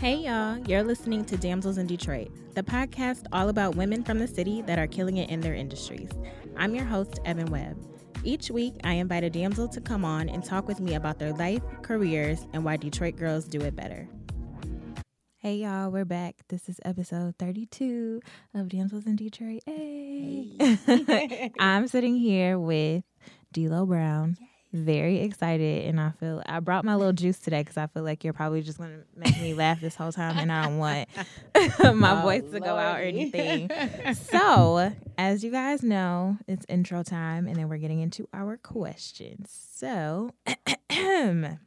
Hey, y'all. You're listening to Damsels in Detroit, the podcast all about women from the city that are killing it in their industries. I'm your host, Evan Webb. Each week, I invite a damsel to come on and talk with me about their life, careers, and why Detroit girls do it better. Hey, y'all. We're back. This is episode 32 of Damsels in Detroit. Hey. Hey. I'm sitting here with D'Lo Brown. Very excited, and I feel I brought my little juice today because I feel like you're probably just gonna make me laugh this whole time, and I don't want my Oh, voice to go out or anything. so, as you guys know, it's intro time, and then we're getting into our questions. So, um,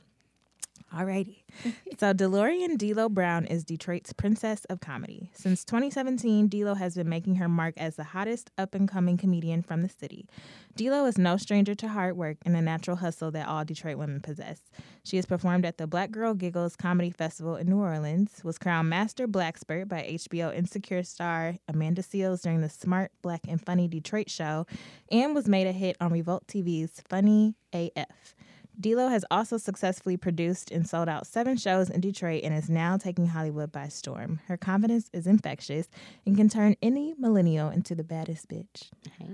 alrighty. So, DeLorean D'Lo Brown is Detroit's princess of comedy. Since 2017, D'Lo has been making her mark as the hottest up and coming comedian from the city. D'Lo is no stranger to hard work and the natural hustle that all Detroit women possess. She has performed at the Black Girl Giggles Comedy Festival in New Orleans, was crowned Master Blackspert by HBO Insecure star Amanda Seales during the Smart, Black, and Funny Detroit show, and was made a hit on Revolt TV's Funny AF. D'Lo has also successfully produced and sold out seven shows in Detroit and is now taking Hollywood by storm. Her confidence is infectious and can turn any millennial into the baddest bitch.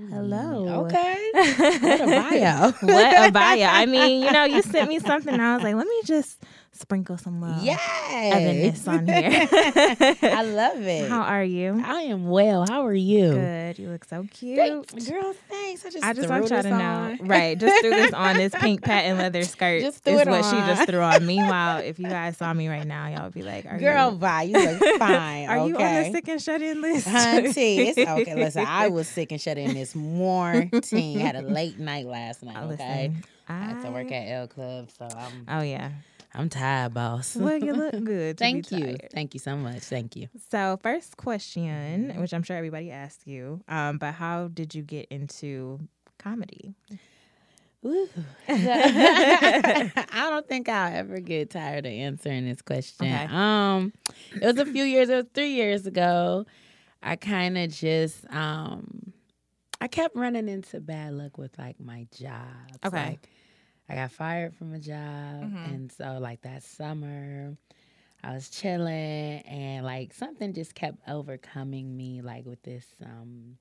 Hello. Okay. What a bio. what a bio. I mean, you know, you sent me something and I was like, let me just sprinkle some love. Yes. On here. I love it. How are you? I am well. How are you? Good. You look so cute. Girl, thanks. I just, I just threw want y'all to know. Right. Just threw this on this pink patent leather skirt. Just threw is it what she on. just threw on. Meanwhile, if you guys saw me right now, y'all would be like, are Girl, you, bye. You look fine. are you on the sick and shut in list? Hunty. It's okay. Listen, I was sick and shut in this morning. Had a late night last night. Oh, Okay. listen, I had to work at El Club, so I'm Oh, yeah. I'm tired, boss. Well, you look good. Thank you. tired. Thank you so much. Thank you. So, first question, which I'm sure everybody asked you, um, but how did you get into comedy? I don't think I'll ever get tired of answering this question. Okay. Um, it was a few years. It was three years ago. I kind of just um, I kept running into bad luck with like my jobs. Okay. Like, I got fired from a job, Mhm. and so like that summer, I was chilling, and like something just kept overcoming me, like with this um,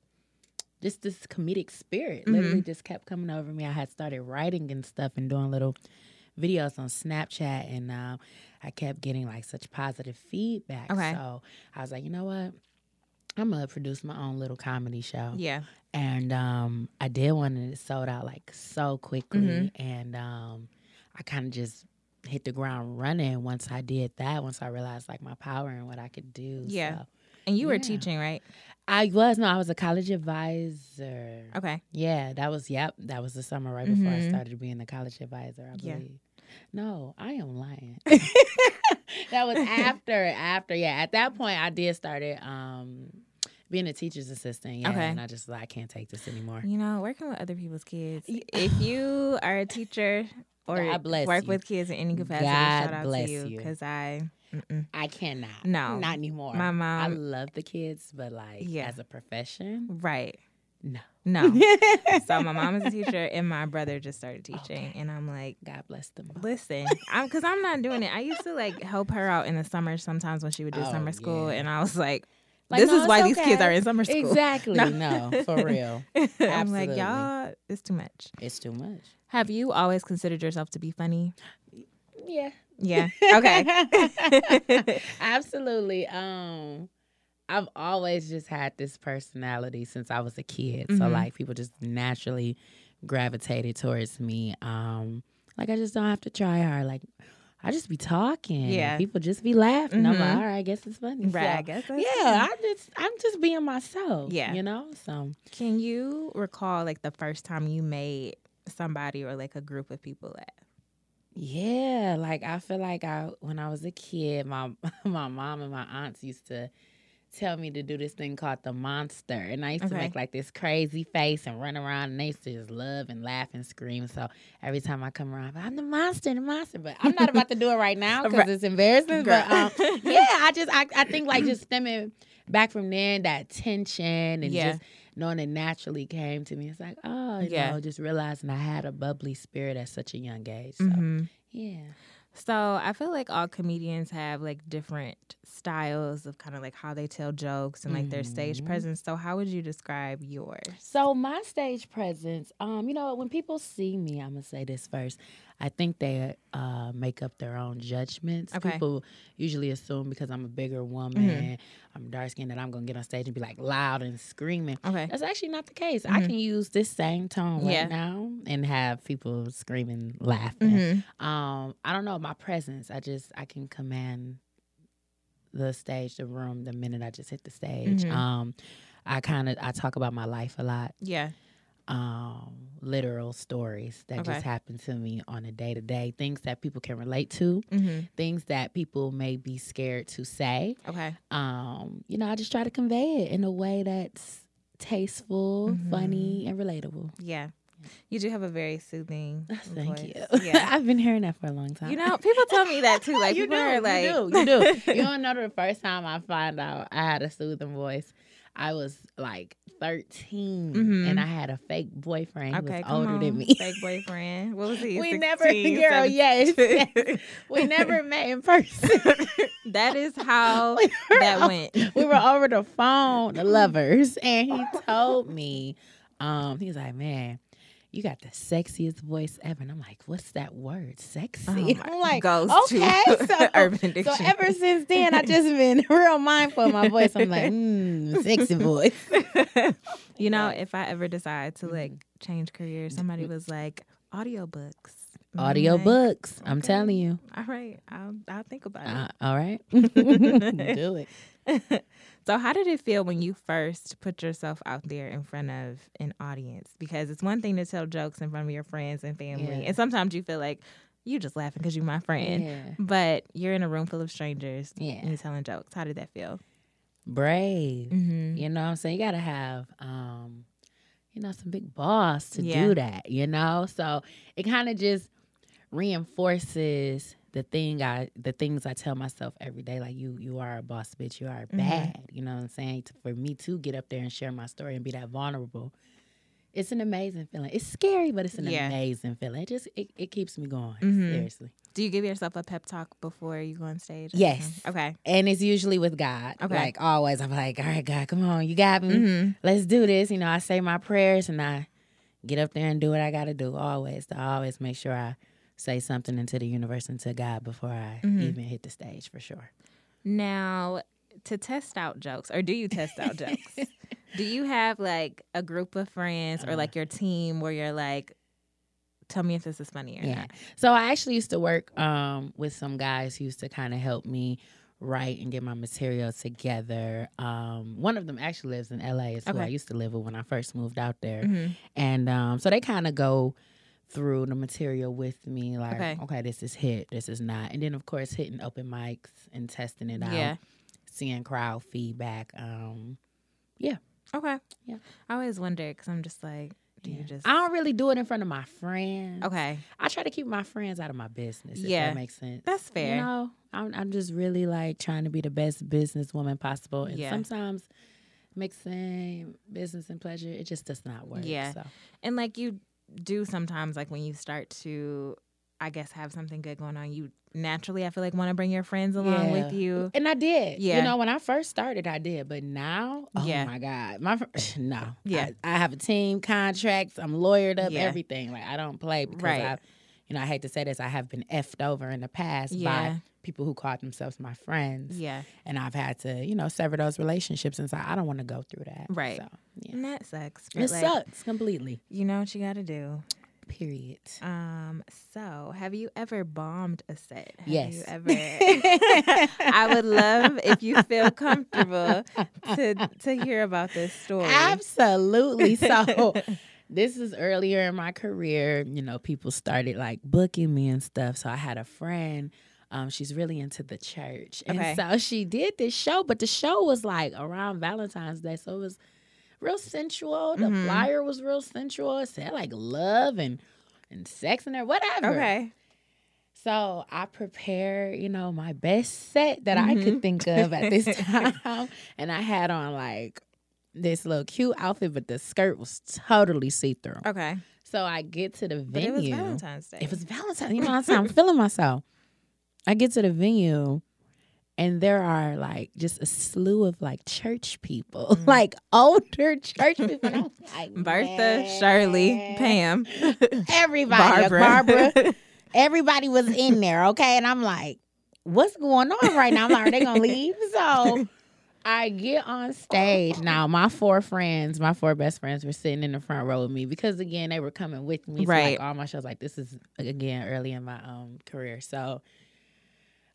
just this comedic spirit. Mm-hmm. Literally, just kept coming over me. I had started writing and stuff, and doing little videos on Snapchat, and uh, I kept getting like such positive feedback. Okay. So I was like, you know what? I'm gonna produce my own little comedy show Yeah. and um, I did one and it sold out like so quickly, Mhm. and um, I kind of just hit the ground running once I did that. Once I realized like my power and what I could do. Yeah. So, And you were Yeah. teaching, right? I was no, I was a college advisor. Okay. Yeah, that was yep, that was the summer right before I Mhm. started being a college advisor. I Yeah. believe. No, I am lying. that was after after yeah. At that point, I did started um being a teacher's assistant. Yeah, Okay. and I just like I can't take this anymore. You know, working with other people's kids. If you are a teacher or God bless work you. with kids in any capacity, God shout out bless to you because I, mm-mm. I cannot. No. not anymore. my mom. I love the kids, but like Yeah. as a profession, right? no. No. so my mom is a teacher, and my brother just started teaching, and I'm like. God bless them. both. Listen, I'm because I'm not doing it. I used to like help her out in the summer sometimes when she would do Oh, summer school, yeah. and I was like, Like, "This no, is why it's these kids are in summer school." Exactly. No. No, for real. I'm like, Absolutely. y'all, it's too much. It's too much. Have you always considered yourself to be funny? Yeah. Yeah. Okay. Absolutely. Um I've always just had this personality since I was a kid. So Mhm. like people just naturally gravitated towards me. Um like I just don't have to try hard. Like I just be talking. Yeah. People just be laughing. I'm like, Mhm. all right, I guess it's funny. right. I guess. That's yeah, I just I'm just being myself. Yeah. You know? So Can you recall like the first time you made somebody or like a group of people laugh? Yeah, like I feel like I when I was a kid, my my mom and my aunts used to tell me to do this thing called the monster, and I used to make like this crazy face and run around, and they used to just love and laugh and scream. So every time I come around, I'm the monster, the monster. But I'm not about to do it right now because Right. it's embarrassing. But um, yeah, I just I, I think like just stemming back from then, that tension and Yeah. just knowing it naturally came to me. It's like, oh, you Yeah. know, just realizing I had a bubbly spirit at such a young age. So Mhm. yeah. So I feel like all comedians have like different styles of kind of like how they tell jokes and like their stage Mhm. presence. So how would you describe yours? So my stage presence, um, you know, when people see me, I'm gonna say this first. I think they uh, make up their own judgments. Okay. People usually assume because I'm a bigger woman, I'm dark skinned, that I'm gonna get on stage and be like loud and screaming. Okay. That's actually not the case. I Mhm. can use this same tone right Yeah. now and have people screaming, laughing. Mm-hmm. Um, I don't know my presence. I just I can command the stage, the room, the minute I just hit the stage. Mhm. Um, I kind of I talk about my life a lot Yeah. um, literal stories that Okay. just happen to me on a day to day, things that people can relate to, Mm-hmm. things that people may be scared to say. Okay. Um, you know, I just try to convey it in a way that's tasteful, Mhm. funny, and relatable. Yeah. You do have a very soothing Thank voice. you. Yeah. I've been hearing that for a long time. You know, people tell me that too. Like you people do, are like, you do, you do. You don't know the first time I find out I had a soothing voice. I was like 13 Mhm. and I had a fake boyfriend who was older on, than me. fake boyfriend. What was he? we 16, never, girl, yes, yes. we never met in person. that is how We that went. We were over the phone, the lovers, and he told me, um, he was like, "Man, you got the sexiest voice ever." And I'm like, "What's that word, sexy?" Oh I'm like, goes "Okay." to so, Urban so ever since then, I just been real mindful of my voice. I'm like, mm, "Sexy voice." you know, if I ever decide to like change careers, somebody was like, audiobooks. I'm like, Audiobooks. I'm okay. telling you. All right, I'll I'll think about Uh, all right, do it. So, how did it feel when you first put yourself out there in front of an audience? Because it's one thing to tell jokes in front of your friends and family, Yeah. and sometimes you feel like you're just laughing because you're my friend, Yeah. but you're in a room full of strangers Yeah. and you're telling jokes. How did that feel? Brave. Mm-hmm. You know what I'm saying? You gotta have um, you know, some big boss to do that, you know? So it kind of just reinforces the thing I the things I tell myself every day, like you you are a boss bitch, you are Mhm. bad. You know what I'm saying? For me to get up there and share my story and be that vulnerable. It's an amazing feeling. It's scary, but it's an Yeah. amazing feeling. It just it, it keeps me going. Mhm. Seriously. Do you give yourself a pep talk before you go on stage? Yes. Okay. And it's usually with God. Okay. Like always, I'm like, all right, God, come on, you got me. Mm-hmm. let's do this. You know, I say my prayers and I get up there and do what I got to do. Always, to always make sure I say something into the universe and to God before I Mhm. even hit the stage for sure. Now, to test out jokes, or do you test out jokes? Do you have like a group of friends or like your team where you're like, tell me if this is funny or Yeah. not? So I actually used to work um, with some guys who used to kind of help me write and get my material together. Um, one of them actually lives in LA. It's who I used to live with when I first moved out there. Mhm. And um, so they kind of go through the material with me, like, Okay. okay. this is hit, this is not. And then, of course, hitting open mics and testing it out, Yeah. seeing crowd feedback. Um, yeah. Okay. Yeah. I always wonder because I'm just like, do yeah. you just. I don't really do it in front of my friends. okay. I try to keep my friends out of my business, if Yeah. that makes sense. That's fair. You know, I'm, I'm just really like trying to be the best businesswoman possible. And Yeah. sometimes mixing business and pleasure, it just does not work. Yeah. So. And like you do sometimes, like when you start to, I guess, have something good going on, you naturally, I feel like, want to bring your friends along with you. And I did. Yeah. You know, when I first started, I did. But now, oh Yeah. my God. My no. Yeah. I, I have a team, contracts, I'm lawyered up, Yeah. everything. Like I don't play because Right. I you know, I hate to say this, I have been effed over in the past Yeah. by people who called themselves my friends. Yeah. And I've had to, you know, sever those relationships and so I don't want to go through that. Right. So yeah. And that sucks. It like, sucks completely. You know what you got to do. Period. Um. So, have you ever bombed a set? Have Yes. You ever? I would love if you feel comfortable to to hear about this story. Absolutely. So this is earlier in my career. You know, people started like booking me and stuff. So I had a friend. Um, she's really into the church, and Okay. so she did this show. But the show was like around Valentine's Day, so it was real sensual. The Mhm. flyer was real sensual. It said like love and and sex and whatever. Okay. So I prepared, you know, my best set that I Mhm. could think of at this time. and I had on like this little cute outfit, but the skirt was totally see through. Okay. So I get to the But it was venue. Valentine's Day. It was Valentine's. You know what I'm saying? I'm feeling myself. I get to the venue and there are like just a slew of like church people, Mm. like older church people. Like, Bertha, man. Shirley, Pam, everybody, Barbara. Barbara. everybody was in there, okay? And I'm like, what's going on right now? I'm like, are they gonna leave? So I get on stage. Now, my four friends, my four best friends, were sitting in the front row with me because again, they were coming with me. to, Right. Like all my shows, like this is again early in my um career. So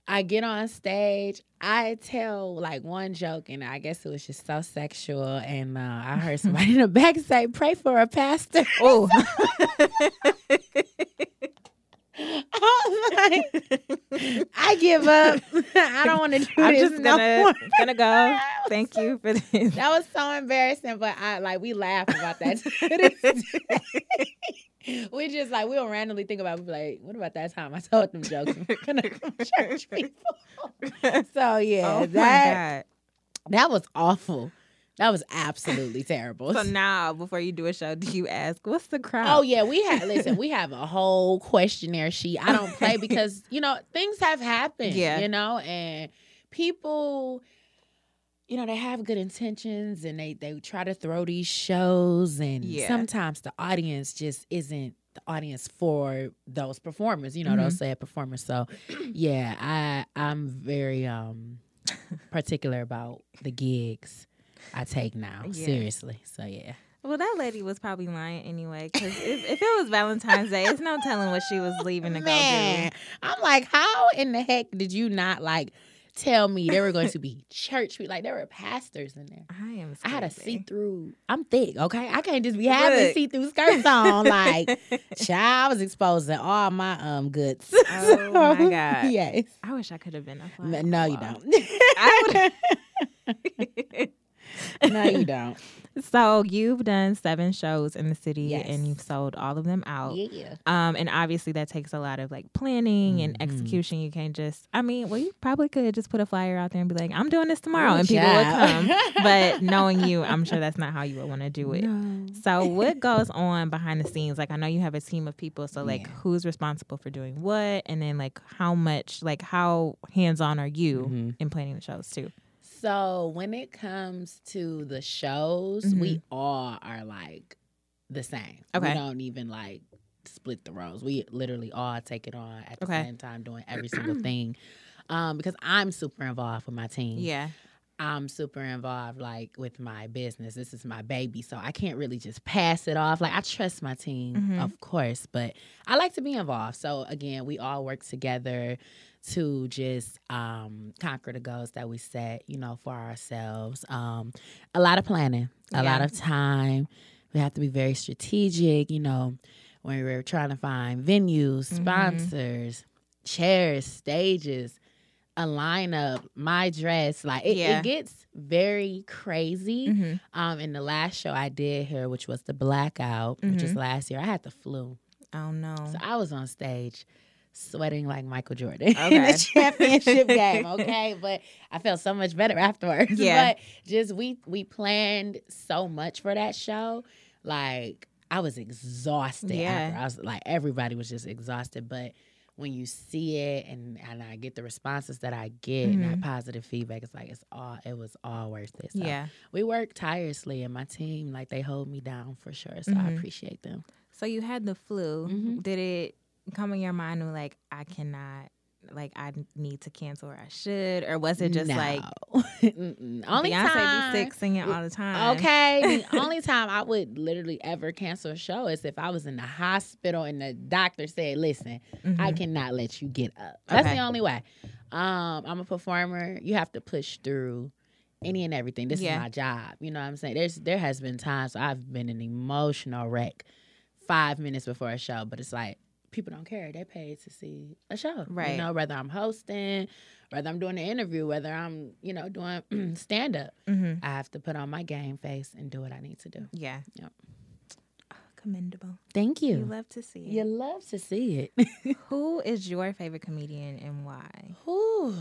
I get on stage. I tell like one joke, and I guess it was just so sexual. And uh, I heard somebody in the back say, "Pray for a pastor." oh, I was like, I give up. I don't want to do I'm this just gonna more. gonna go. Thank you for this. That was so embarrassing, but I like we laugh about that. to this day. we just like we'll randomly think about. it. We be like, what about that time I told them jokes church people? So yeah, oh that that was awful. That was absolutely terrible. So now, before you do a show, do you ask what's the crowd? Oh yeah, we have listen, we have a whole questionnaire sheet. I don't play because, you know, things have happened. Yeah. You know, and people you know, they have good intentions and they they try to throw these shows and Yeah. sometimes the audience just isn't the audience for those performers, you know, Mhm. those said performers. So yeah, I I'm very um particular about the gigs I take now. Yeah. Seriously. So yeah. Well, that lady was probably lying anyway. Because if, if it was Valentine's Day, it's no telling what she was leaving to go do. I'm like, how in the heck did you not like tell me there were going to be church people? Like there were pastors in there. I am. I had a crazy. see through. I'm thick, okay. I can't just be having see through skirts on. Like, child, I was exposing all my um goods. Oh, my God. Yes. I wish I could have been a. No, you don't. I no, you don't. so you've done seven shows in the city, Yes. and you've sold all of them out. Yeah. Um, and obviously that takes a lot of like planning and Mhm. execution. You can't just. I mean, well, you probably could just put a flyer out there and be like, "I'm doing this tomorrow," Ooh, and people would come. but knowing you, I'm sure that's not how you would want to do it. No. So what goes on behind the scenes? Like I know you have a team of people, so like Yeah. who's responsible for doing what, and then like how much, like how hands on are you Mhm. in planning the shows too? So when it comes to the shows, we all are like the same. Okay. We don't even like split the roles. We literally all take it on at the Okay. same time, doing every single thing. Um, because I'm super involved with my team. Yeah, I'm super involved like with my business. This is my baby, so I can't really just pass it off. Like I trust my team, Mhm. of course, but I like to be involved. So again, we all work together to just um, conquer the goals that we set, you know, for ourselves. Um, a lot of planning, a lot of time. We have to be very strategic, you know, when we're trying to find venues, Mhm. sponsors, chairs, stages, a lineup, my dress. Like it, Yeah. it gets very crazy. hmm Um, in the last show I did here, which was the blackout, which is last year, I had the flu. Oh no. So I was on stage sweating like Michael Jordan in Okay. the championship game. Okay. But I felt so much better afterwards. Yeah. But just we we planned so much for that show. Like I was exhausted Yeah. after. I was like everybody was just exhausted. But when you see it and, and I get the responses that I get and that Mhm. positive feedback, it's like it's all it was all worth it. So yeah. we work tirelessly and my team, like they hold me down for sure. So I Mhm. appreciate them. So you had the flu. Mhm. Did it come in your mind of like I cannot, like I need to cancel or I should, or was it just like Mm-mm. only Beyonce time, be sick singing all the time? Okay, the only time I would literally ever cancel a show is if I was in the hospital and the doctor said, "Listen, I Mhm. cannot let you get up." That's Okay. the only way. Um, I'm a performer. You have to push through any and everything. This Yeah. is my job. You know what I'm saying? There's there has been times I've been an emotional wreck five minutes before a show, but it's like people don't care. They paid to see a show. Right. You know, whether I'm hosting, whether I'm doing an interview, whether I'm, you know, doing stand up. Mhm. I have to put on my game face and do what I need to do. Yeah. Yep. Oh, commendable. Thank You you. love to see it. You love to see it. Who is your favorite comedian and why? Ooh,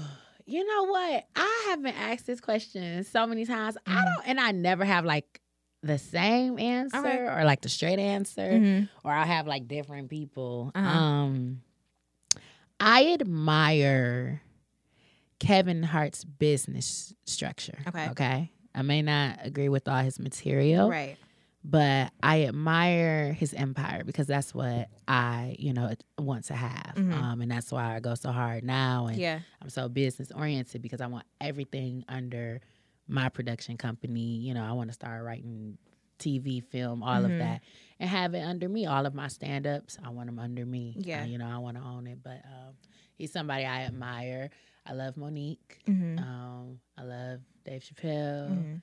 you know what? I have been asked this question so many times. I Mhm. don't, and I never have like the same answer Okay. or like the straight answer, Mhm. or I'll have like different people. Uh-huh. Um, I admire Kevin Hart's business structure. Okay. Okay. I may not agree with all his material, Right. but I admire his empire because that's what I, you know, want to have. Mhm. Um, and that's why I go so hard now. And Yeah. I'm so business oriented because I want everything under my production company. You know, I want to start writing TV, film, all Mhm. of that, and have it under me. All of my stand ups, I want them under me. Yeah. Uh, you know, I want to own it. But um, he's somebody I admire. I love Mo'Nique. Mm-hmm. Um, I love Dave Chappelle, hmm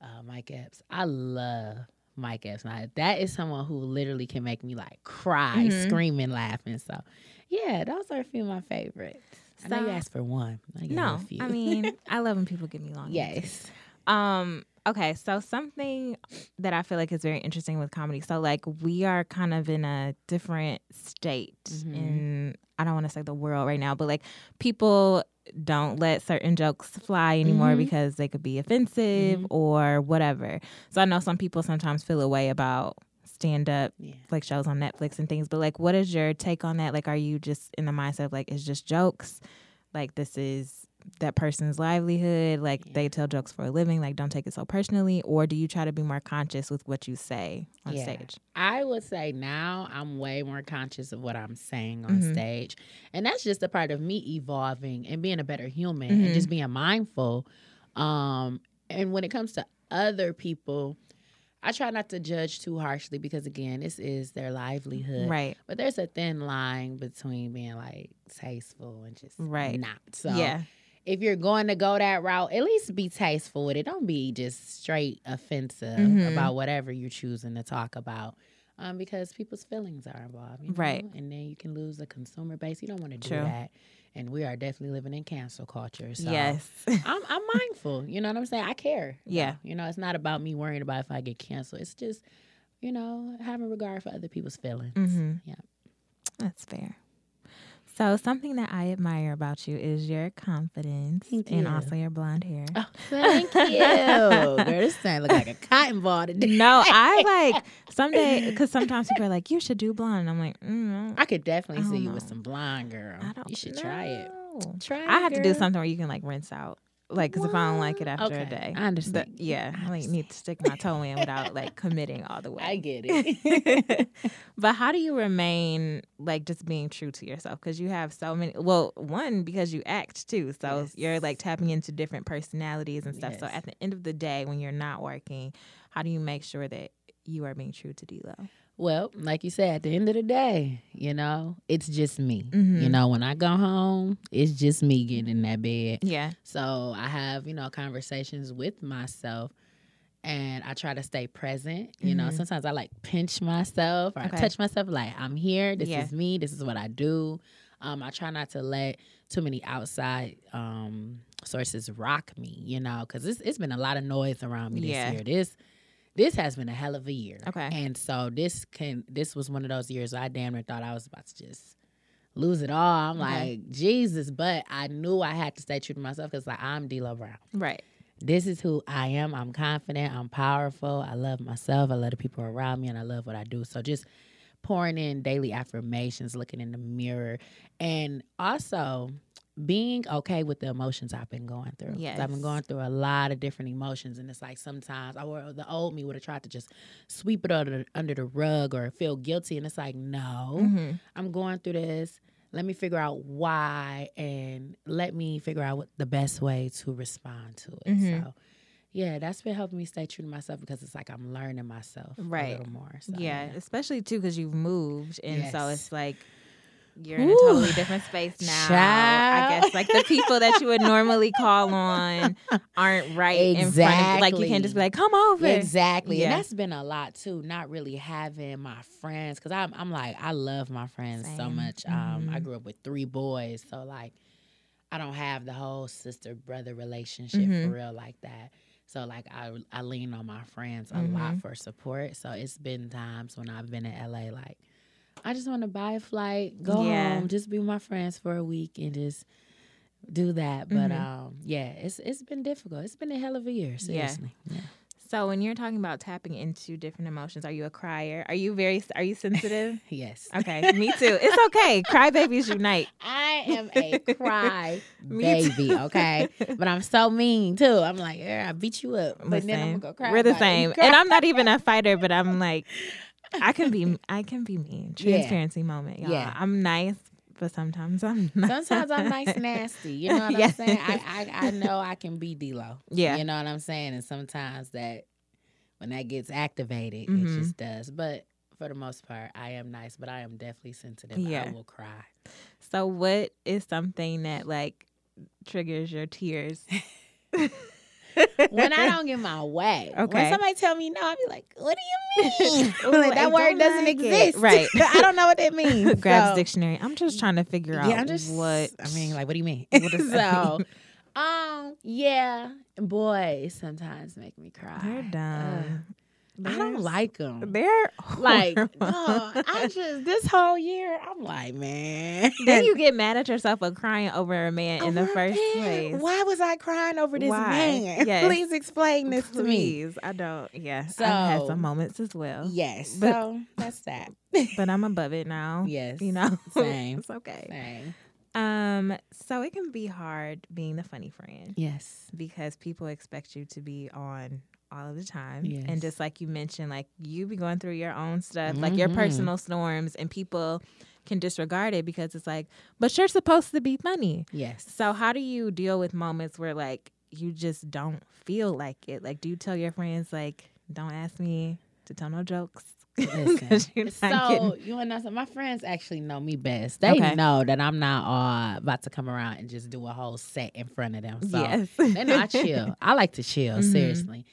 uh, Mike Epps. I love Mike Epps. Now, that is someone who literally can make me like cry, Mhm. screaming, laughing. So, yeah, those are a few of my favorites. I know you asked for one. I No. I mean, I love when people give me long. answers. yes. Um. Okay. So something that I feel like is very interesting with comedy. So like we are kind of in a different state Mhm. in I don't want to say the world right now, but like people don't let certain jokes fly anymore Mhm. because they could be offensive Mhm. or whatever. So I know some people sometimes feel a way about stand up Yeah. like shows on Netflix and things. But like, what is your take on that? Like, are you just in the mindset of like it's just jokes? Like this is that person's livelihood. Like Yeah. they tell jokes for a living. Like don't take it so personally. Or do you try to be more conscious with what you say on Yeah. stage? I would say now I'm way more conscious of what I'm saying on Mhm. stage. And that's just a part of me evolving and being a better human Mhm. and just being mindful. Um, and when it comes to other people, I try not to judge too harshly because again, this is their livelihood. Right. But there's a thin line between being like tasteful and just Right. not. So yeah. if you're going to go that route, at least be tasteful with it. Don't be just straight offensive Mhm. about whatever you're choosing to talk about. Um, because people's feelings are involved, you know? Right. And then you can lose the consumer base. You don't want to do True. that. And we are definitely living in cancel culture. So yes. I'm, I'm mindful. You know what I'm saying? I care. Yeah. You know, it's not about me worrying about if I get canceled. It's just, you know, having regard for other people's feelings. Mhm. Yeah. That's fair. So something that I admire about you is your confidence Thank and also your blonde hair. Oh, thank you. Girl, this thing look like a cotton ball today. No, I like someday because sometimes people are like, "You should do blonde." And I'm like, mm, I could definitely I see don't you with some blonde girl. I don't. you should try it. Try. I have to do something where you can like rinse out, like because if I don't like it after Okay, a day, I understand. But, yeah, I I like need to stick my toe in without like committing all the way. I get it. but how do you remain like just being true to yourself? Because you have so many. Well, one because you act too, so Yes. you're like tapping into different personalities and stuff. So at the end of the day, when you're not working, how do you make sure that you are being true to D'Lo? well, like you said, at the end of the day, you know, it's just me. Mhm. You know, when I go home, it's just me getting in that bed. Yeah, So I have, you know, conversations with myself and I try to stay present. You know, Mhm. sometimes I like pinch myself or I touch myself like I'm here, this Yeah. is me, this is what I do. Um, I try not to let too many outside um, sources rock me, you know, because it's, it's been a lot of noise around me this Yeah. year. This this has been a hell of a year. Okay. And so this can this was one of those years I damn near thought I was about to just lose it all. I'm Okay. like, Jesus, but I knew I had to stay true to myself because like I'm D'Lo Brown. right. This is who I am. I'm confident. I'm powerful. I love myself. I love the people around me, and I love what I do. So just pouring in daily affirmations, looking in the mirror, and also being okay with the emotions I've been going through. 'Cause I've been going through a lot of different emotions, and it's like sometimes I would, the old me would have tried to just sweep it under under the rug or feel guilty, and it's like no, Mhm. I'm going through this. Let me figure out why and let me figure out what the best way to respond to it. Mhm. So, yeah, that's been helping me stay true to myself because it's like I'm learning myself Right. a little more. So, yeah, especially too because you've moved, and so it's like you're in a totally different space now. I guess like the people that you would normally call on aren't right in front of like you can't just be like, "Come over." Exactly. Yeah. And that's been a lot too, not really having my friends. Cause I'm, I'm like, I love my friends so Same. much. Um, I Mhm. grew up with three boys. So like, I don't have the whole sister brother relationship Mhm. for real like that. So like, I, I lean on my friends a Mhm. lot for support. So it's been times when I've been in LA, like, I just want to buy a flight, go Yeah. home, just be with my friends for a week and just do that. But Mhm. um, yeah, it's it's been difficult. It's been a hell of a year, seriously. Yeah. So when you're talking about tapping into different emotions, are you a crier? Are you very are you sensitive? Yes. okay, me too. It's okay. Cry babies unite. I am a cry baby, okay? But I'm so mean too. I'm like, yeah, I beat you up. But then I'm gonna go cry. We're the same. And I'm not even a fighter, but I'm like I can be I can be mean. Yeah. Transparency moment, y'all. Yeah. I'm nice, but sometimes I'm not. Sometimes I'm nice nasty. You know what Yes. I'm saying? I, I I know I can be D'Lo. Yeah. You know what I'm saying? And sometimes that when that gets activated, Mhm. it just does. But for the most part, I am nice, but I am definitely sensitive. Yeah. I will cry. So what is something that like triggers your tears? When I don't get my way. Okay. When somebody tell me no, I be like, what do you mean? Ooh, like, that word doesn't like it. exist. Right. I don't know what that means. Grabs So- dictionary. I'm just trying to figure out Yeah, I'm just what I mean, like, what do you mean? What does so, mean? um, yeah, boys sometimes make me cry. they're Ugh. I don't like them. They're Like, no. I just this whole year, I'm like, man. then you get mad at yourself for crying over a man in the first man? place. Why was I crying over this Why? man? Yes. Please explain this to me. Please, I don't. Yeah, I've had some moments as well. Yes. But- so that's that. but I'm above it now. yes. you know, Same. it's okay. Same. Um, so it can be hard being the funny friend Yes. because people expect you to be on all of the time, Yes. and just like you mentioned, like you be going through your own stuff, like your Mhm. personal storms, and people can disregard it because it's like, but you're supposed to be funny. Yes. So how do you deal with moments where like you just don't feel like it? Like, do you tell your friends like, don't ask me to tell no jokes? 'Cause you're so getting- you want to know? My friends actually know me best. They Okay. know that I'm not uh, about to come around and just do a whole set in front of them. So yes, they know I chill. I like to chill. Mhm. Seriously.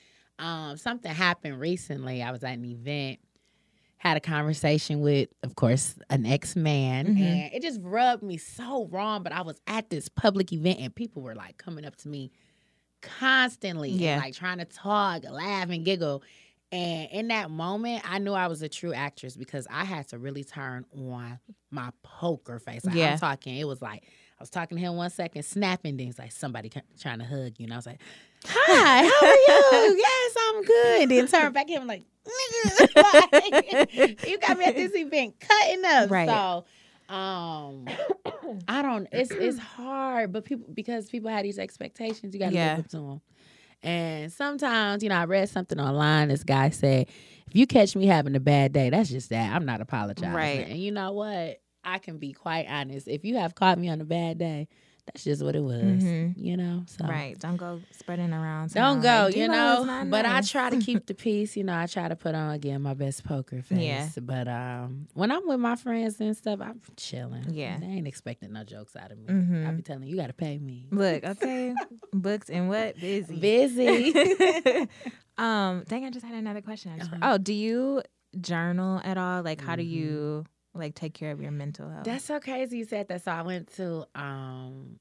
Um, something happened recently. I was at an event, had a conversation with, of course, an ex man, Mhm. and it just rubbed me so wrong. But I was at this public event, and people were like coming up to me constantly, Yeah. and like trying to talk, laugh, and giggle. And in that moment, I knew I was a true actress because I had to really turn on my poker face. Like, Yeah. I'm talking, it was like I was talking to him one second, snapping things like somebody trying to hug you, and I was like, "Hi, how are you? yes, I'm good." And Then turn back in, like, "Nigga, like, you got me at this event cutting up." Right. So, um, I don't. It's it's hard, but people because people have these expectations, you got to Yeah. live up to them. And sometimes, you know, I read something online. This guy said, "If you catch me having a bad day, that's just that. I'm not apologizing." Right. And you know what? I can be quite honest. If you have caught me on a bad day, that's just what it was. Mhm. You know. So right. Don't go spreading around. don't go, like, you "D'Lo know. But I try to keep the peace. You know, I try to put on again my best poker face. Yeah. But um, when I'm with my friends and stuff, I'm chilling. Yeah. They ain't expecting no jokes out of me. Mhm. I be telling you, you got to pay me. Look, okay, books and what busy. Busy. um, dang, I just had another question. I just Uh-huh. Oh, do you journal at all? Like, how do Mhm. you like take care of your mental health? That's so crazy you said that. So I went to um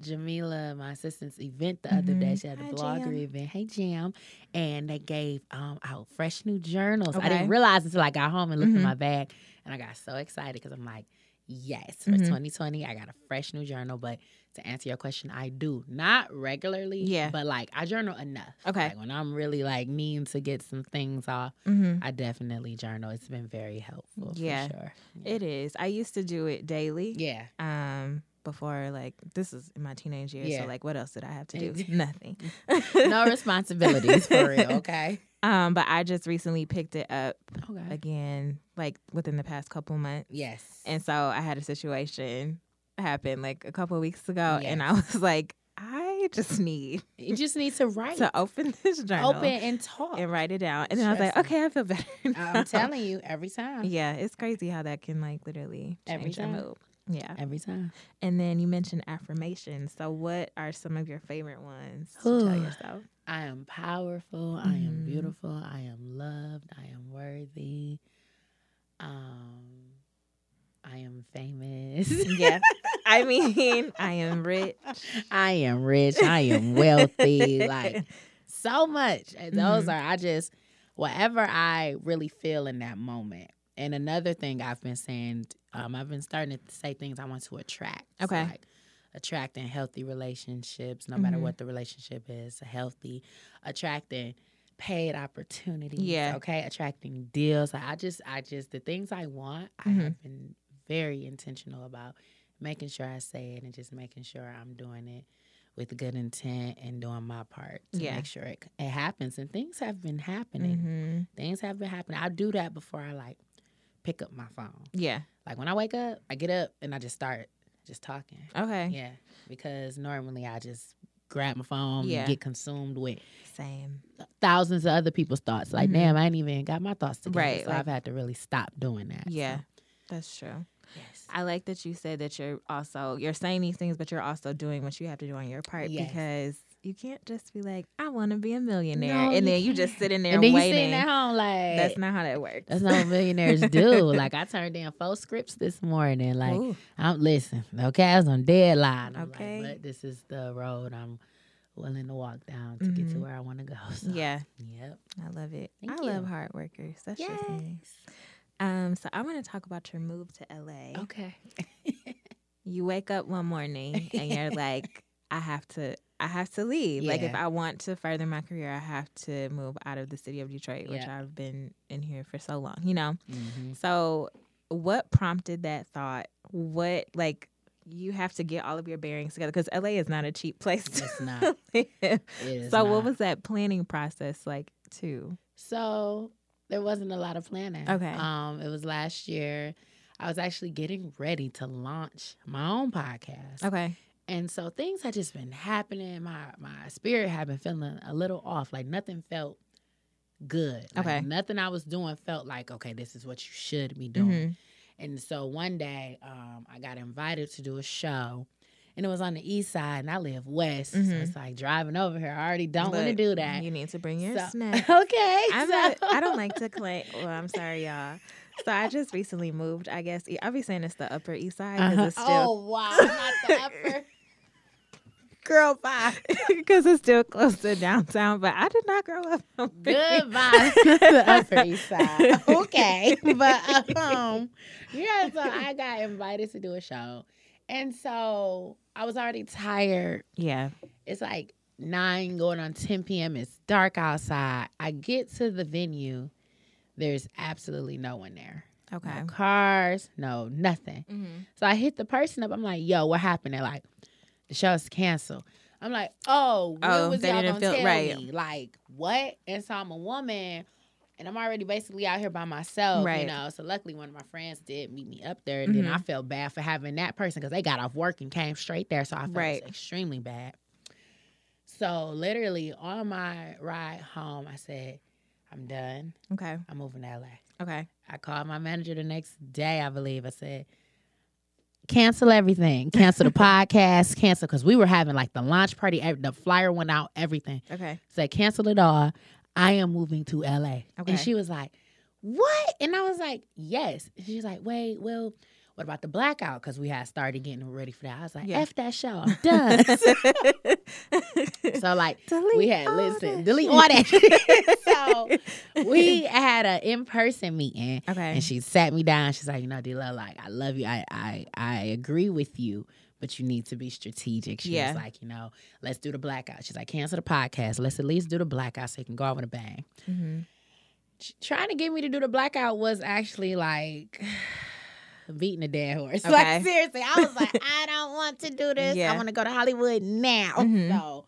Jamila, my assistant's event the other day. Mhm. She had a Hi, blogger Jam. event. Hey Jam. And they gave um out fresh new journals. I didn't realize until I got home and looked Mhm. in my bag. And I got so excited because I'm like, yes, for Mhm. 2020, I got a fresh new journal. But to answer your question, I do. Not regularly. Yeah. But like I journal enough. Okay. Like when I'm really like needing to get some things off, mm-hmm. I definitely journal. It's been very helpful. Yeah. For sure. It is. I used to do it daily. Yeah. Um, before like this is in my teenage years. Yeah. So like, what else did I have to do? Nothing. no responsibilities for real, okay? Um, but I just recently picked it up Okay. again, like within the past couple months. Yes. And so I had a situation happen like a couple of weeks ago, and I was like, I just need you just need to write. to open this journal Open and talk. and write it down. And then I was like, okay, I feel better. I'm telling you, every time. Yeah, it's crazy how that can like literally Every change your mood. Yeah. Every time. And then you mentioned affirmations. So what are some of your favorite ones to tell yourself? I am powerful. I am Mhm. beautiful. I am loved. I am worthy. Um, I am famous. Yeah. I mean, I am rich. I am rich. I am wealthy. like so much. And those Mhm. are I just whatever I really feel in that moment. And another thing I've been saying, um, I've been starting to say things I want to attract. So, Okay. like attracting healthy relationships, no matter Mhm. what the relationship is, healthy, attracting paid opportunities. Yeah. Okay. Attracting deals. I just, I just, the things I want, Mhm. I have been very intentional about making sure I say it and just making sure I'm doing it with good intent and doing my part to Yeah. make sure it, it happens. And things have been happening. hmm Things have been happening. I do that before I like pick up my phone. Yeah. Like when I wake up, I get up and I just start just talking. Okay. Yeah. Because normally I just grab my phone Yeah. and get consumed with Same. thousands of other people's thoughts. Like, Mhm. damn, I ain't even got my thoughts together. Right, So like- I've had to really stop doing that. Yeah. So, That's true. Yes. I like that you said that you're also you're saying these things, but you're also doing what you have to do on your part Yes. because you can't just be like, I want to be a millionaire, No, and then you just sitting there and then you waiting. sitting at home like That's not how that works. that's not what millionaires do. Like I turned in four scripts this morning. Like Ooh, I'm listen, okay, I was on deadline. I'm Okay. like, but this is the road I'm willing to walk down to get to Mhm. where I want to go. So, yeah, Yep. I love it. Thank I love hard workers. That's just me. Um, so I want to talk about your move to LA. Okay. You wake up one morning and you're like, I have to. I have to leave. Like if I want to further my career, I have to move out of the city of Detroit, which I've been in here for so long, you know? hmm So, what prompted that thought? What like you have to get all of your bearings together because LA is not a cheap place to It's not. live. It is so, what was that planning process like too? So there wasn't a lot of planning. Okay. Um, it was last year. I was actually getting ready to launch my own podcast. Okay. And so things had just been happening. My my spirit had been feeling a little off. Like nothing felt good. Like, Okay. Nothing I was doing felt like, okay, this is what you should be doing. Mhm. And so one day, um, I got invited to do a show. And it was on the east side, and I live west. So Mhm. it's like driving over here. I already don't want to do that. You need to bring your So- snack. okay. I'm so- not, I don't like to claim. Well, I'm sorry, y'all. So I just recently moved. I guess I'll be saying it's the Upper East Side because Uh-huh. it's still Oh wow, not the upper. Girl, bye. because it's still close to downtown. But I did not grow up. Goodbye. the upper east side. Okay. But um yeah, so I got invited to do a show. And so I was already tired. Yeah. It's like nine going on 10 p.m. It's dark outside. I get to the venue. There's absolutely no one there. Okay. No cars, no nothing. Mm-hmm. So I hit the person up. I'm like, yo, what happened? They're like, the show's canceled. I'm like, oh, Oh, was they y'all didn't gonna feel- tell right. me? Like, what? And so I'm a woman and I'm already basically out here by myself, Right. you know. So luckily one of my friends did meet me up there. And then Mhm. I felt bad for having that person because they got off work and came straight there. So I felt Right. extremely bad. So literally on my ride home, I said, I'm done. Okay. I'm moving to LA. Okay. I called my manager the next day, I believe. I said, cancel everything. Cancel the podcast. Cancel because we were having like the launch party. The flyer went out, everything. Okay. Said, cancel it all. I am moving to LA. Okay. And she was like, what? And I was like, yes. And she was like, wait, well, what about the blackout? Because we had started getting ready for that. I was like, Yeah. F that show. I'm done. so like Delete we had listen, that delete all that. so we had an in-person meeting Okay. and she sat me down. She's like, you know, Dila, like, I love you. I I I agree with you, but you need to be strategic. She Yeah. was like, you know, let's do the blackout. She's like, cancel the podcast. Let's at least do the blackout so you can go out with a bang. Mhm. Trying to get me to do the blackout was actually like beating a dead horse. Okay. Like seriously, I was like, I don't want to do this. Yeah. I want to go to Hollywood now. Mhm. So,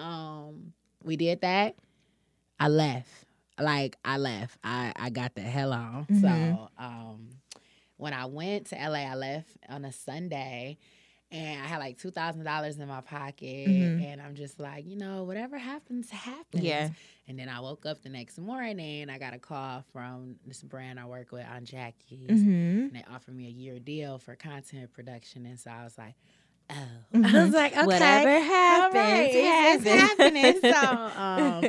um, we did that. I left. Like I left. I I got the hell on. Mhm. So, um, when I went to LA, I left on a Sunday. And I had like two thousand dollars in my pocket, Mhm. and I'm just like, you know, whatever happens, happens. Yeah. And then I woke up the next morning. And I got a call from this brand I work with on Jackie's. Mhm. And they offered me a year deal for content production. And so I was like, oh. I was like, okay. Whatever happens, right, it's, happening. So,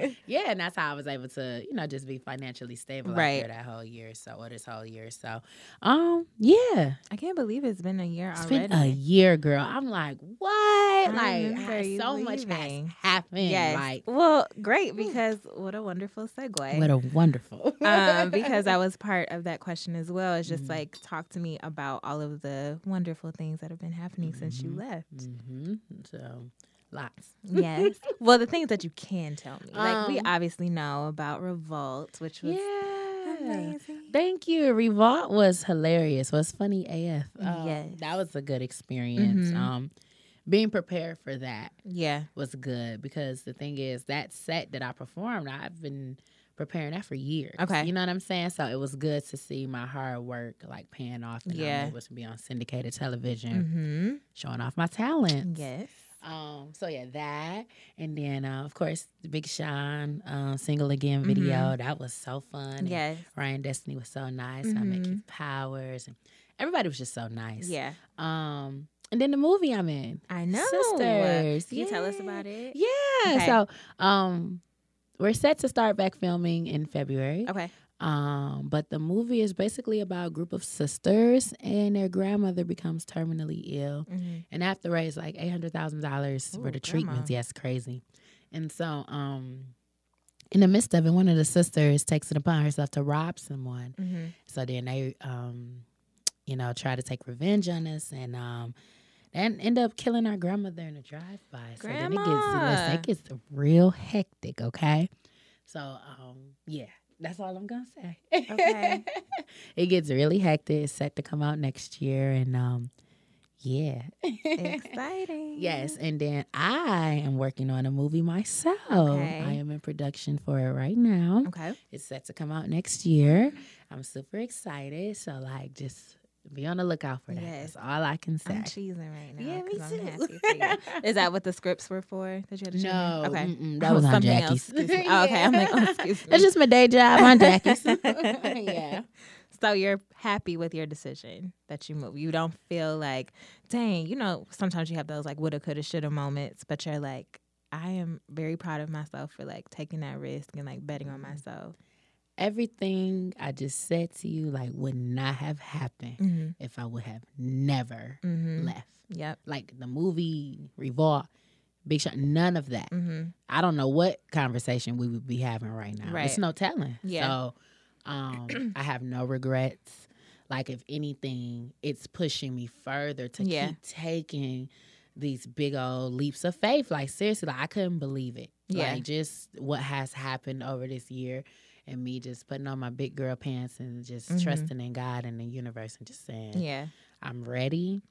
um, yeah, and that's how I was able to, you know, just be financially stable Right. that whole year. So, or this whole year. So, um, yeah, I can't believe it's been a year it's already. been a year, girl. I'm like, what? like, remember you so much has leaving. happened. Yes. Like, well, great because what a wonderful segue. what a wonderful. um, because I was part of that question as well. It's just Mhm. like talk to me about all of the wonderful things that have been happening since you Mhm. Left. hmm So, Lots. Yes. well, the things that you can tell me, like we Um, obviously know about Revolt, which was Yeah. amazing. Thank you. Revolt was hilarious. Was funny AF. Um, Yes. That was a good experience. Mhm. Um, being prepared for that Yeah. was good because the thing is that set that I performed, I've been preparing that for years. Okay. You know what I'm saying? So it was good to see my hard work like paying off and Yeah. I'm able to be on syndicated television Mm-hmm. showing off my talent. Yes. Um, so yeah, that and then uh, of course the Big Sean um, single again video that was so fun. and Yes. Ryan Destiny was so nice. And I met Mhm. Keith Powers and everybody was just so nice. Yeah. Um, and then the movie I'm in, I know. Sisters. Can you tell us about it? yeah. Okay. So um, we're set to start back filming in February. Okay. Um, but the movie is basically about a group of sisters and their grandmother becomes terminally ill Mm-hmm. and have to raise like eight hundred thousand dollars for the treatments. Yes, crazy. And so, um, in the midst of it, one of the sisters takes it upon herself to rob someone. Mm-hmm. So then they, um, you know, try to take revenge on us and and end up killing our grandmother in a drive-by. So then it gets Grandma. listen, it gets real hectic. Okay, so um, yeah. That's all I'm gonna say. Okay. it gets really hectic. It's set to come out next year, and um, yeah. Exciting. Yes, and then I am working on a movie myself. Okay. I am in production for it right now. Okay. It's set to come out next year. I'm super excited. So like just be on the lookout for that. Yes. That's all I can say. I'm cheesing right now. Yeah, me too. happy for you. Is that what the scripts were for? That you had to? No, Okay. mm-mm, that Oh, was on something Jackie's. else. Excuse me. Oh, okay. I'm like, oh, excuse me. That's just my day job on Jackie's. yeah. So you're happy with your decision that you move. You don't feel like, dang, you know, sometimes you have those like woulda, coulda, shoulda moments, but you're like, I am very proud of myself for like taking that risk and like betting on mm-hmm. myself. Everything I just said to you like would not have happened Mm-hmm. if I would have never Mm-hmm. left. Yep. Like the movie Revolt, Big Sean, none of that. Mm-hmm. I don't know what conversation we would be having right now. Right. It's no telling. Yeah. So um, I have no regrets. Like if anything, it's pushing me further to Yeah. keep taking these big old leaps of faith. Like seriously, like I couldn't believe it. Yeah. Like just what has happened over this year and me just putting on my big girl pants and just Mhm. trusting in God and the universe and just saying, Yeah. I'm ready.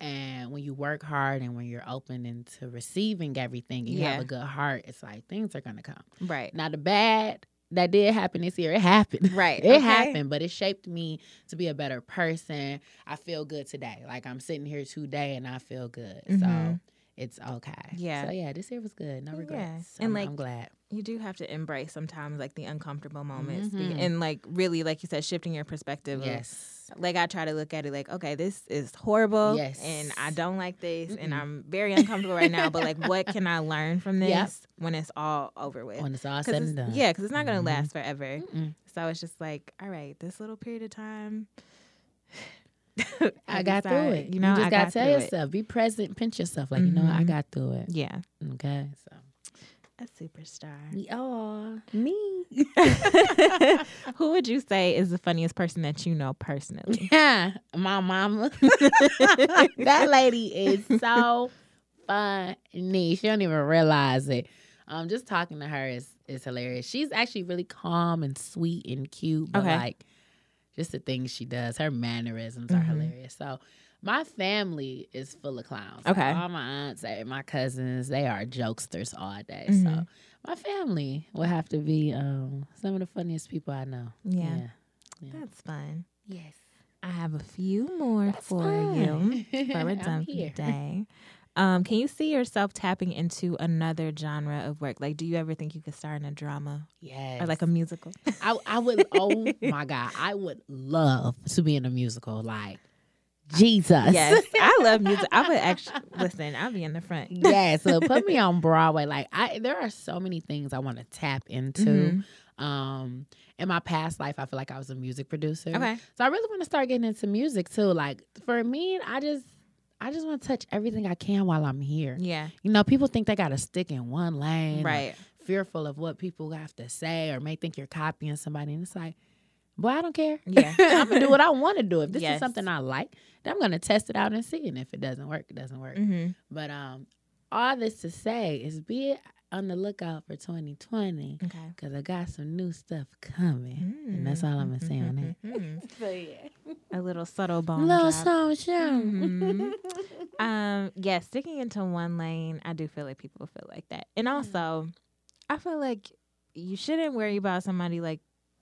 And when you work hard and when you're open into receiving everything and you Yeah. have a good heart, it's like things are gonna come. Right. Now the bad that did happen this year, it happened. Right. It Okay. happened, but it shaped me to be a better person. I feel good today. Like I'm sitting here today and I feel good. So Mhm. It's okay. Yeah. So yeah, this year was good. No regrets. Yeah. And, I'm, like, I'm glad. You do have to embrace sometimes like the uncomfortable moments be- Mhm. and like really, like you said, shifting your perspective. of, Yes. like I try to look at it like, okay, this is horrible. Yes. And I don't like this and Mm-mm. I'm very uncomfortable right now. But like what can I learn from this Yep. when it's all over with? When it's all said and done. Yeah, because it's not gonna Mhm. last forever. Mm-mm. So it's just like, all right, this little period of time. I got through it. You know, just I gotta got tell through it. yourself, be present, pinch yourself. Like, you know. I Mhm. got through it. Yeah, Okay. So a superstar. Oh, me. Who would you say is the funniest person that you know personally? Yeah, my mama. that lady is so funny. She don't even realize it. Um, just talking to her is is hilarious. She's actually really calm and sweet and cute, but Okay. like just the things she does, her mannerisms are Mhm. hilarious. So my family is full of clowns. Like, Okay. all my aunts and my cousins, they are jokesters all day. So Mhm. my family will have to be um, some of the funniest people I know. Yeah. Yeah. That's fun. Yes. I have a few more That's for fine. you for we're I'm done for here. today. Um, can you see yourself tapping into another genre of work? Like, do you ever think you could star in a drama Yes. or like a musical? I, I would, oh my God, I would love to be in a musical like Jesus. yes, I love music. I would actually listen. I'll be in the front. yes. So put me on Broadway. Like, I, there are so many things I want to tap into. Mhm. Um, in my past life, I feel like I was a music producer. Okay. So I really want to start getting into music too. Like, for me, I just, I just want to touch everything I can while I'm here. Yeah. You know, people think they got to stick in one lane. Right. fearful of what people have to say or may think you're copying somebody. And it's like, boy, I don't care. Yeah. I'm gonna do what I want to do. If this Yes. is something I like, then I'm gonna test it out and see. And if it doesn't work, it doesn't work. hmm But um, all this to say is be on the lookout for 2020 Okay. because I got some new stuff coming. And that's all I'm going to say on that. Mhm. But yeah. A little subtle bone Little drop. song show. Mhm. um, yeah, sticking into one lane, I do feel like people feel like that. And also, I feel like you shouldn't worry about somebody like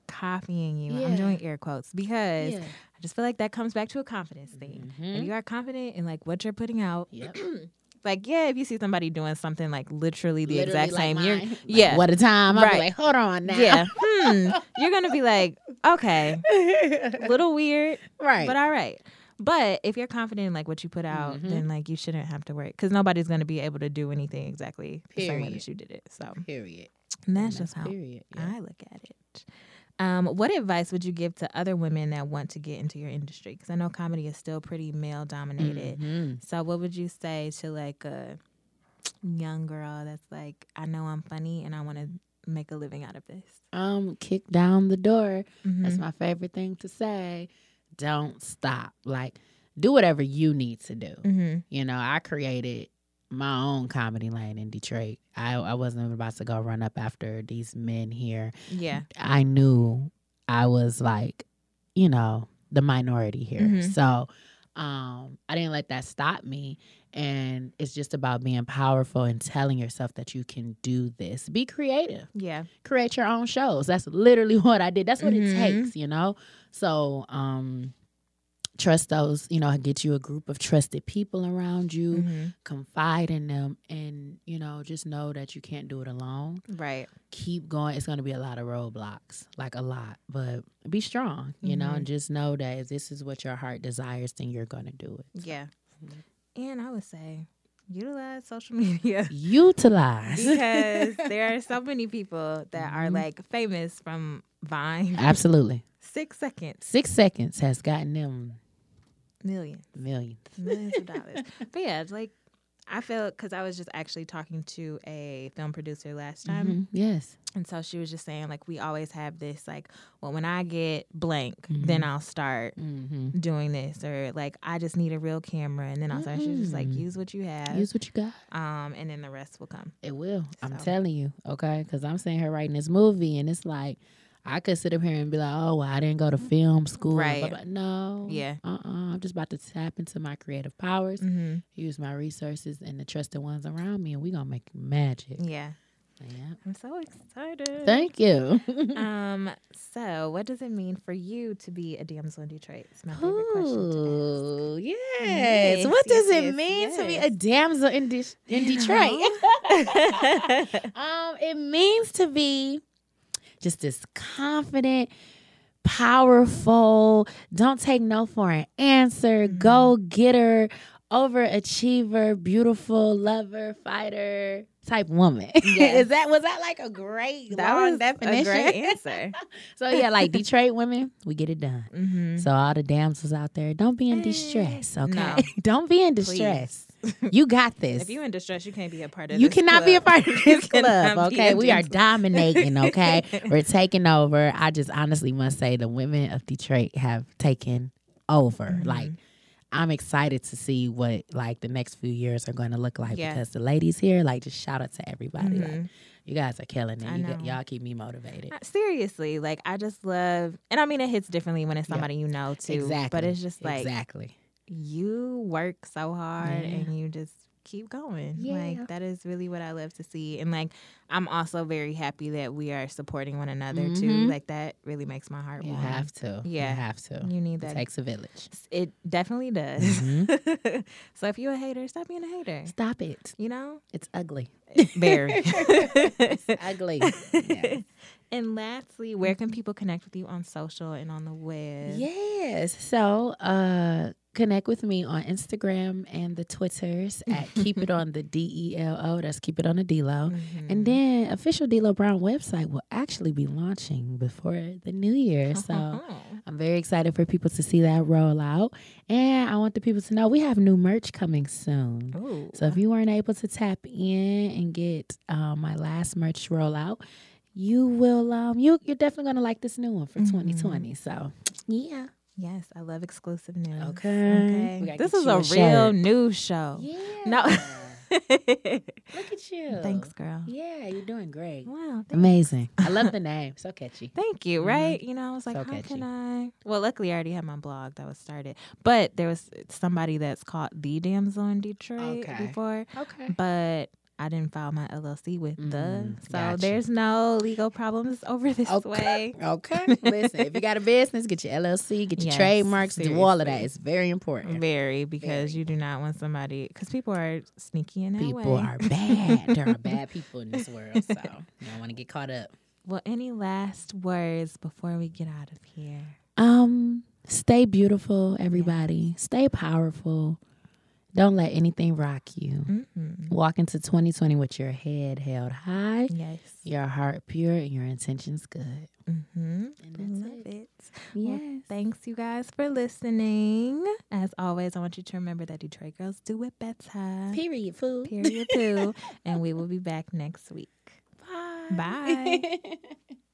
copying you. I'm doing air quotes because Yeah. I just feel like that comes back to a confidence thing. If Mhm. you are confident in like what you're putting out, Yep. like yeah, if you see somebody doing something like literally the Literally exact like same, you're. Like, yeah, What a time. I'll Right. like, hold on now. yeah, hmm, you're gonna be like, okay, A little weird, right. but all right. But if you're confident in like what you put out, Mhm. then like you shouldn't have to worry because nobody's gonna be able to do anything exactly the same way that you did it. So period. and And that's just how period. Yeah. I look at it. Um, what advice would you give to other women that want to get into your industry? Because I know comedy is still pretty male dominated. Mhm. So what would you say to like a young girl that's like, I know I'm funny and I want to make a living out of this? Um, kick down the door. That's Mhm. my favorite thing to say. Don't stop. Like, do whatever you need to do. Mhm. You know, I created my own comedy lane in Detroit. I, I wasn't about to go run up after these men here. Yeah. I knew I was like, you know, the minority here. Mhm. So um, I didn't let that stop me. And it's just about being powerful and telling yourself that you can do this. Be creative Yeah. create your own shows. That's literally what I did. That's what Mhm. it takes, you know? So, um, trust those, you know, get you a group of trusted people around you, Mhm. confide in them, and, you know, just know that you can't do it alone. Right. Keep going. It's going to be a lot of roadblocks, like a lot, but be strong, you know, Mhm. and just know that if this is what your heart desires, then you're going to do it. Yeah. And I would say utilize social media. Utilize. because there are so many people that are Mhm. like famous from Vine. Absolutely. Six seconds, Six seconds has gotten them millions, millions. millions of dollars. But yeah, it's like I feel because I was just actually talking to a film producer last time, Mhm. Yes. and so she was just saying like we always have this like, well, when I get blank, then Mhm. I'll start Mm-hmm. doing this, or like I just need a real camera, and then I'll start. She was just like Mm. use what you have, Use what you got. um, and then the rest will come. It will. I'm telling you, okay? Because I'm seeing her writing this movie, and it's like I could sit up here and be like, "Oh, well, I didn't go to film school." Right. But, but no. Yeah. Uh. uh I'm just about to tap into my creative powers, Mm-hmm. use my resources, and the trusted ones around me, and we're gonna make magic. Yeah, Yeah. I'm so excited. Thank you. Um. So, what does it mean for you to be a damsel in Detroit? It's my favorite question to Ooh, yes. Yes, What does yes, it yes, mean to be a damsel in, De- in Detroit? Um, it means to be just this confident, powerful, don't take no for an answer, Mhm. go getter, overachiever, beautiful lover, fighter type woman. Yes. Is that was that like a great that long was definition? a great answer. so yeah, like Detroit women, we get it done. Mm-hmm. So all the damsels out there, don't be in Eh, distress, okay? no. don't be in Please. You got this. If you're in distress, you can't be a part of. You cannot be a part of this club, okay? We are dominating, okay? We're taking over. I just honestly must say the women of Detroit have taken over. Mhm. Like I'm excited to see what like the next few years are going to look like Yeah. because the ladies here, like, just shout out to everybody. Like, Mhm. you guys are killing it. You y'all keep me motivated. Uh, Seriously, like I just love, and I mean it hits differently when it's Yeah. somebody you know too. Exactly. But it's just like exactly. You work so hard Yeah. and you just keep going. Yeah. Like that is really what I love to see. And like I'm also very happy that we are supporting one another too. Mhm. Like that really makes my heart You warm. have to. Yeah. You have to. You need It that. takes a village. It definitely does. Mhm. so if you're a hater, stop being a hater. Stop it. You know? It's ugly. Very. ugly. Yeah. And lastly, where can people connect with you on social and on the web? Yes. So uh connect with me on Instagram and the Twitters at keep it on the D E L O. That's keep it on the D Lo. Mhm. And then official D'Lo Brown website will actually be launching before the new year. So I'm very excited for people to see that roll out. And I want the people to know we have new merch coming soon. Ooh. So if you weren't able to tap in and get um, my last merch rollout, you will um you you're definitely gonna like this new one for Mhm. 2020. So yeah. Yes, I love exclusive news. Okay. We gotta This is a a real shirt. news show. Yeah. No. Look at you. Thanks, girl. Yeah, you're doing great. Wow. thank- Amazing. I love the name. So catchy. Thank you, Mhm. right? You know, I was like, So how catchy. can I? Well, luckily, I already had my blog that was started, but there was somebody that's called the Damsel in Detroit Okay. before, Okay. but I didn't file my LLC with the, Mm, so gotcha. there's no legal problems over this way. Okay. Listen, if you got a business, get your LLC, get your Yes, trademarks, do all of that. It's very important. Very, because Very. you do not want somebody because people are sneaky in that People way. are bad. there are bad people in this world, so you don't want to get caught up. Well, any last words before we get out of here? Um, stay beautiful, everybody. Stay powerful. Don't let anything rock you. Mm-hmm. Walk into 2020 with your head held high, Yes. your heart pure, and your intentions good. Mm-hmm. And Love it. Yes. Well, thanks, you guys, for listening. As always, I want you to remember that Detroit girls do it better. Period, fool. Period, too. and we will be back next week. Bye. Bye.